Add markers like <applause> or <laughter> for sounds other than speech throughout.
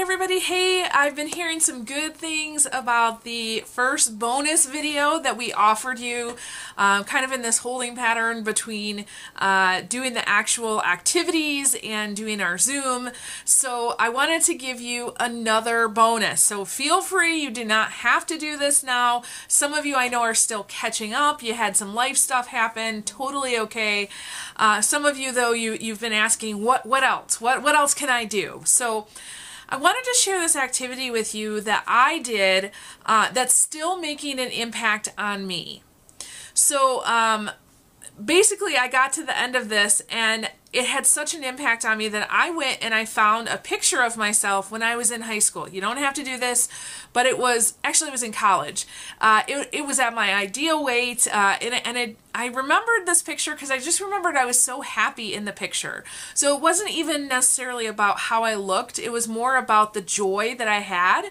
everybody. Hey, I've been hearing some good things about the first bonus video that we offered you, um, kind of in this holding pattern between uh, doing the actual activities and doing our Zoom. So I wanted to give you another bonus. So feel free, you do not have to do this now. Some of you I know are still catching up. You had some life stuff happen, totally okay. Uh, some of you though, you, you've been asking, what, what else? What, what else can I do? So I wanted to share this activity with you that I did uh, that's still making an impact on me. So um, basically, I got to the end of this and it had such an impact on me that I went and I found a picture of myself when I was in high school. You don't have to do this, but it was actually it was in college. Uh, it, it was at my ideal weight, uh, and, and it, I remembered this picture because I just remembered I was so happy in the picture. So it wasn't even necessarily about how I looked; it was more about the joy that I had.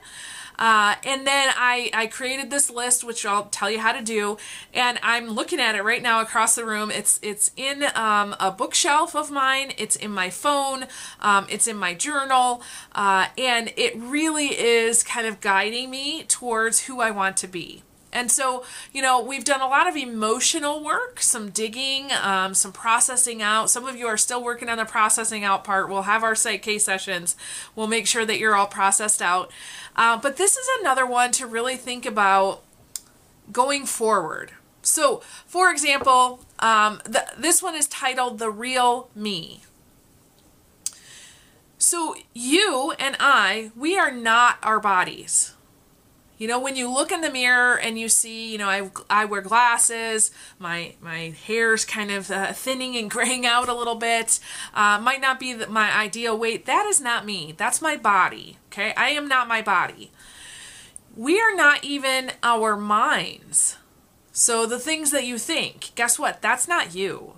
Uh, and then I, I created this list, which I'll tell you how to do. And I'm looking at it right now across the room. It's, it's in um, a bookshelf of mine. It's in my phone. Um, it's in my journal. Uh, and it really is kind of guiding me towards who I want to be. And so, you know, we've done a lot of emotional work, some digging, um, some processing out. Some of you are still working on the processing out part. We'll have our Psych-K sessions. We'll make sure that you're all processed out. Uh, but this is another one to really think about going forward. So, for example, um, the, this one is titled The Real Me. So, you and I, we are not our bodies. You know, when you look in the mirror and you see, you know, I, I wear glasses, my my hair's kind of uh, thinning and <laughs> graying out a little bit, uh, might not be my ideal weight. That is not me. That's my body. Okay, I am not my body. We are not even our minds. So the things that you think, guess what? That's not you.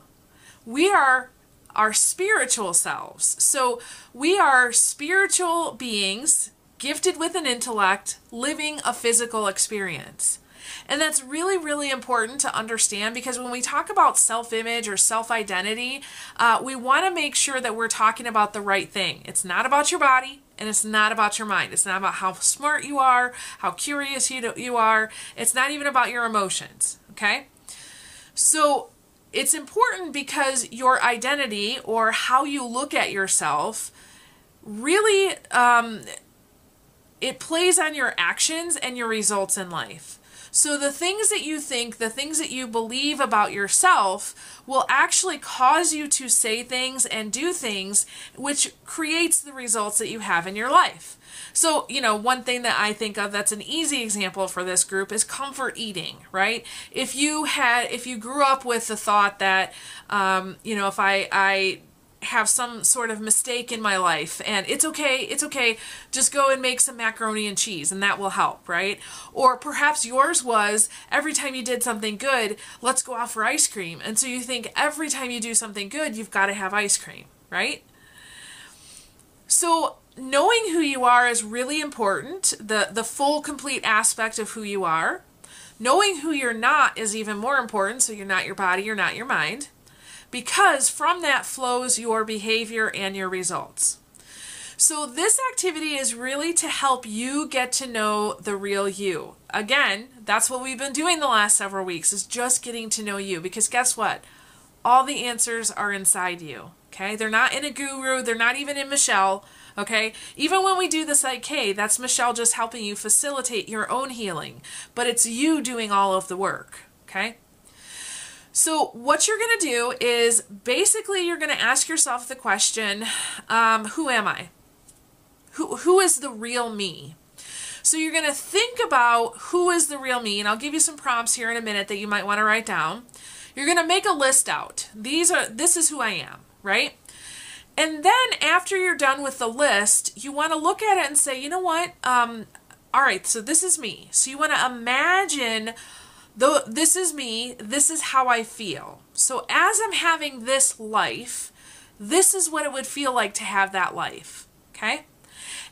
We are our spiritual selves. So we are spiritual beings gifted with an intellect, living a physical experience. And that's really, really important to understand because when we talk about self image or self identity, uh, we want to make sure that we're talking about the right thing. It's not about your body and it's not about your mind. It's not about how smart you are, how curious you, you are. It's not even about your emotions, okay? So it's important because your identity or how you look at yourself really um, it plays on your actions and your results in life. So the things that you think, the things that you believe about yourself will actually cause you to say things and do things which creates the results that you have in your life. So, you know, one thing that I think of that's an easy example for this group is comfort eating, right? If you had, if you grew up with the thought that, um, you know, if I, I have some sort of mistake in my life and it's okay it's okay. Just go and make some macaroni and cheese and that will help right? Or perhaps yours was every time you did something good let's go out for ice cream. And so you think every time you do something good you've got to have ice cream right? So knowing who you are is really important the the full complete aspect of who you are. Knowing who you're not is even more important so you're not your body you're not your mind because from that flows your behavior and your results. So this activity is really to help you get to know the real you. Again, that's what we've been doing the last several weeks is just getting to know you because guess what? All the answers are inside you. Okay? They're not in a guru, they're not even in Michelle, okay? Even when we do the Psych-K, that's Michelle just helping you facilitate your own healing, but it's you doing all of the work, okay? So what you're going to do is basically you're going to ask yourself the question, um, who am I? Who, who is the real me? So you're going to think about who is the real me, and I'll give you some prompts here in a minute that you might want to write down. You're going to make a list out. These are this is who I am, right? And then after you're done with the list, you want to look at it and say, you know what? Um, all right, so this is me. So you want to imagine though this is me, this is how I feel. So as I'm having this life, this is what it would feel like to have that life. Okay?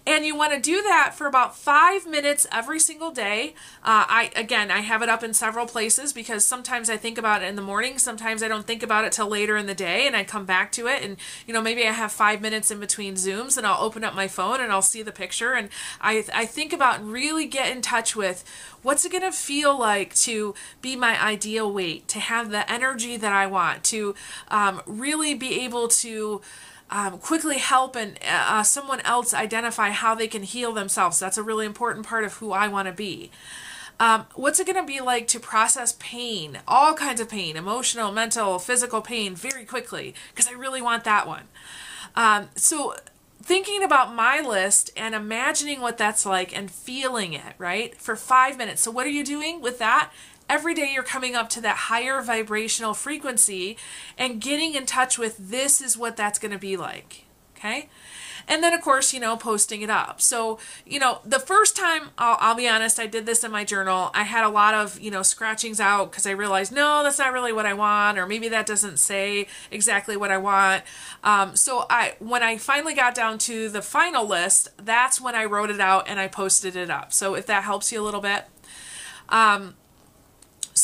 And you want to do that for about five minutes every single day. Uh, I again, I have it up in several places because sometimes I think about it in the morning, sometimes I don't think about it till later in the day, and I come back to it. And you know, maybe I have five minutes in between zooms, and I'll open up my phone and I'll see the picture, and I I think about really get in touch with what's it going to feel like to be my ideal weight, to have the energy that I want, to um, really be able to um, quickly help and uh, someone else identify how they can heal themselves. That's a really important part of who I want to be. Um, what's it going to be like to process pain, all kinds of pain, emotional, mental, physical pain, very quickly? Because I really want that one. Um, so, thinking about my list and imagining what that's like and feeling it, right, for five minutes. So, what are you doing with that? Every day you're coming up to that higher vibrational frequency and getting in touch with this is what that's going to be like. Okay. And then, of course, you know, posting it up. So, you know, the first time, I'll, I'll be honest, I did this in my journal. I had a lot of, you know, scratchings out because I realized, no, that's not really what I want, or maybe that doesn't say exactly what I want. Um, so, I when I finally got down to the final list, that's when I wrote it out and I posted it up. So, if that helps you a little bit. Um,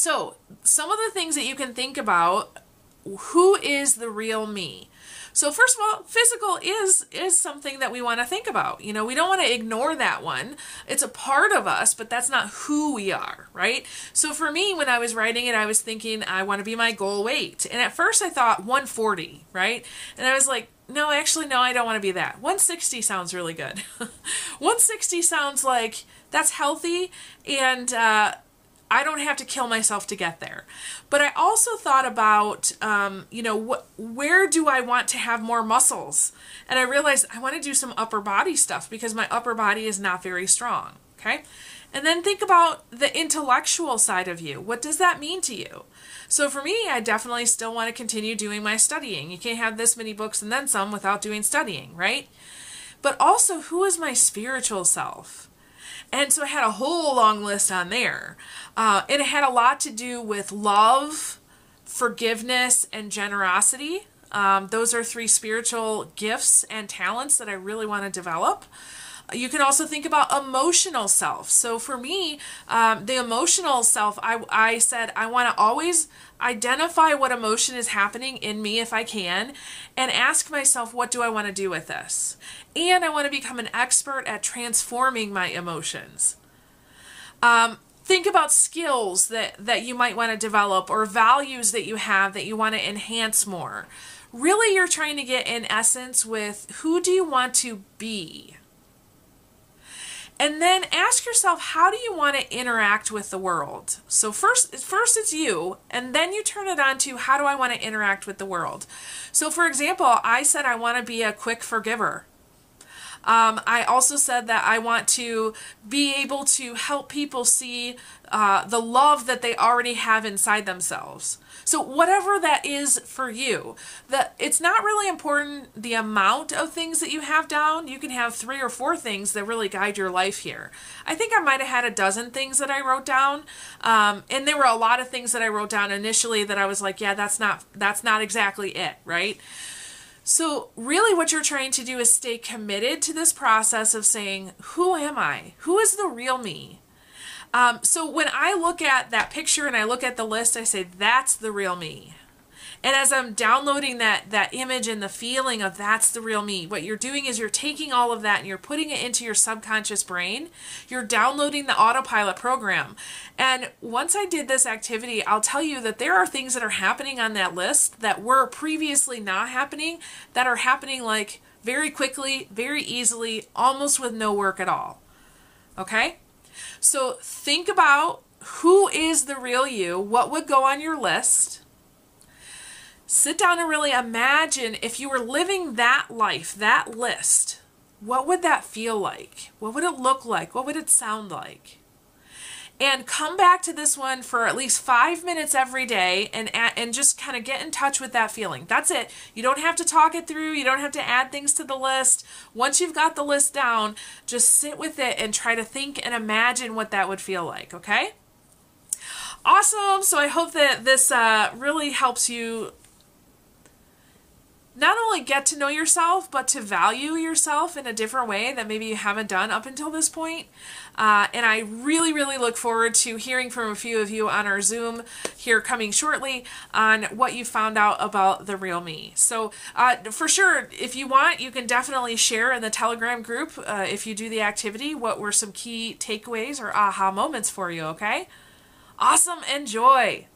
so, some of the things that you can think about who is the real me? So first of all, physical is is something that we want to think about. You know, we don't want to ignore that one. It's a part of us, but that's not who we are, right? So for me, when I was writing it, I was thinking I want to be my goal weight. And at first I thought 140, right? And I was like, no, actually, no, I don't want to be that. 160 sounds really good. <laughs> 160 sounds like that's healthy and uh, I don't have to kill myself to get there. But I also thought about, um, you know, wh- where do I want to have more muscles? And I realized I want to do some upper body stuff because my upper body is not very strong. Okay. And then think about the intellectual side of you. What does that mean to you? So for me, I definitely still want to continue doing my studying. You can't have this many books and then some without doing studying, right? But also, who is my spiritual self? And so I had a whole long list on there. Uh, it had a lot to do with love, forgiveness, and generosity. Um, those are three spiritual gifts and talents that I really want to develop. You can also think about emotional self. So for me, um, the emotional self, I, I said I want to always identify what emotion is happening in me if I can, and ask myself, what do I want to do with this? And I want to become an expert at transforming my emotions. Um, think about skills that, that you might want to develop or values that you have that you want to enhance more. Really, you're trying to get in essence with who do you want to be? And then ask yourself, how do you want to interact with the world? So first, first it's you, and then you turn it on to how do I want to interact with the world? So for example, I said I want to be a quick forgiver. Um, I also said that I want to be able to help people see uh, the love that they already have inside themselves. So whatever that is for you, that it's not really important the amount of things that you have down. You can have three or four things that really guide your life here. I think I might have had a dozen things that I wrote down, um, and there were a lot of things that I wrote down initially that I was like, yeah, that's not that's not exactly it, right? So, really, what you're trying to do is stay committed to this process of saying, Who am I? Who is the real me? Um, so when I look at that picture and I look at the list, I say, that's the real me. And as I'm downloading that that image and the feeling of that's the real me, what you're doing is you're taking all of that and you're putting it into your subconscious brain. You're downloading the autopilot program. And once I did this activity, I'll tell you that there are things that are happening on that list that were previously not happening that are happening like very quickly, very easily, almost with no work at all. Okay? So think about who is the real you, what would go on your list. Sit down and really imagine if you were living that life, that list, what would that feel like? What would it look like? What would it sound like? and come back to this one for at least five minutes every day and and just kind of get in touch with that feeling that's it you don't have to talk it through you don't have to add things to the list once you've got the list down just sit with it and try to think and imagine what that would feel like okay awesome so i hope that this uh, really helps you not only get to know yourself, but to value yourself in a different way that maybe you haven't done up until this point. Uh, and I really, really look forward to hearing from a few of you on our Zoom here coming shortly on what you found out about the real me. So, uh, for sure, if you want, you can definitely share in the Telegram group uh, if you do the activity what were some key takeaways or aha moments for you, okay? Awesome. Enjoy.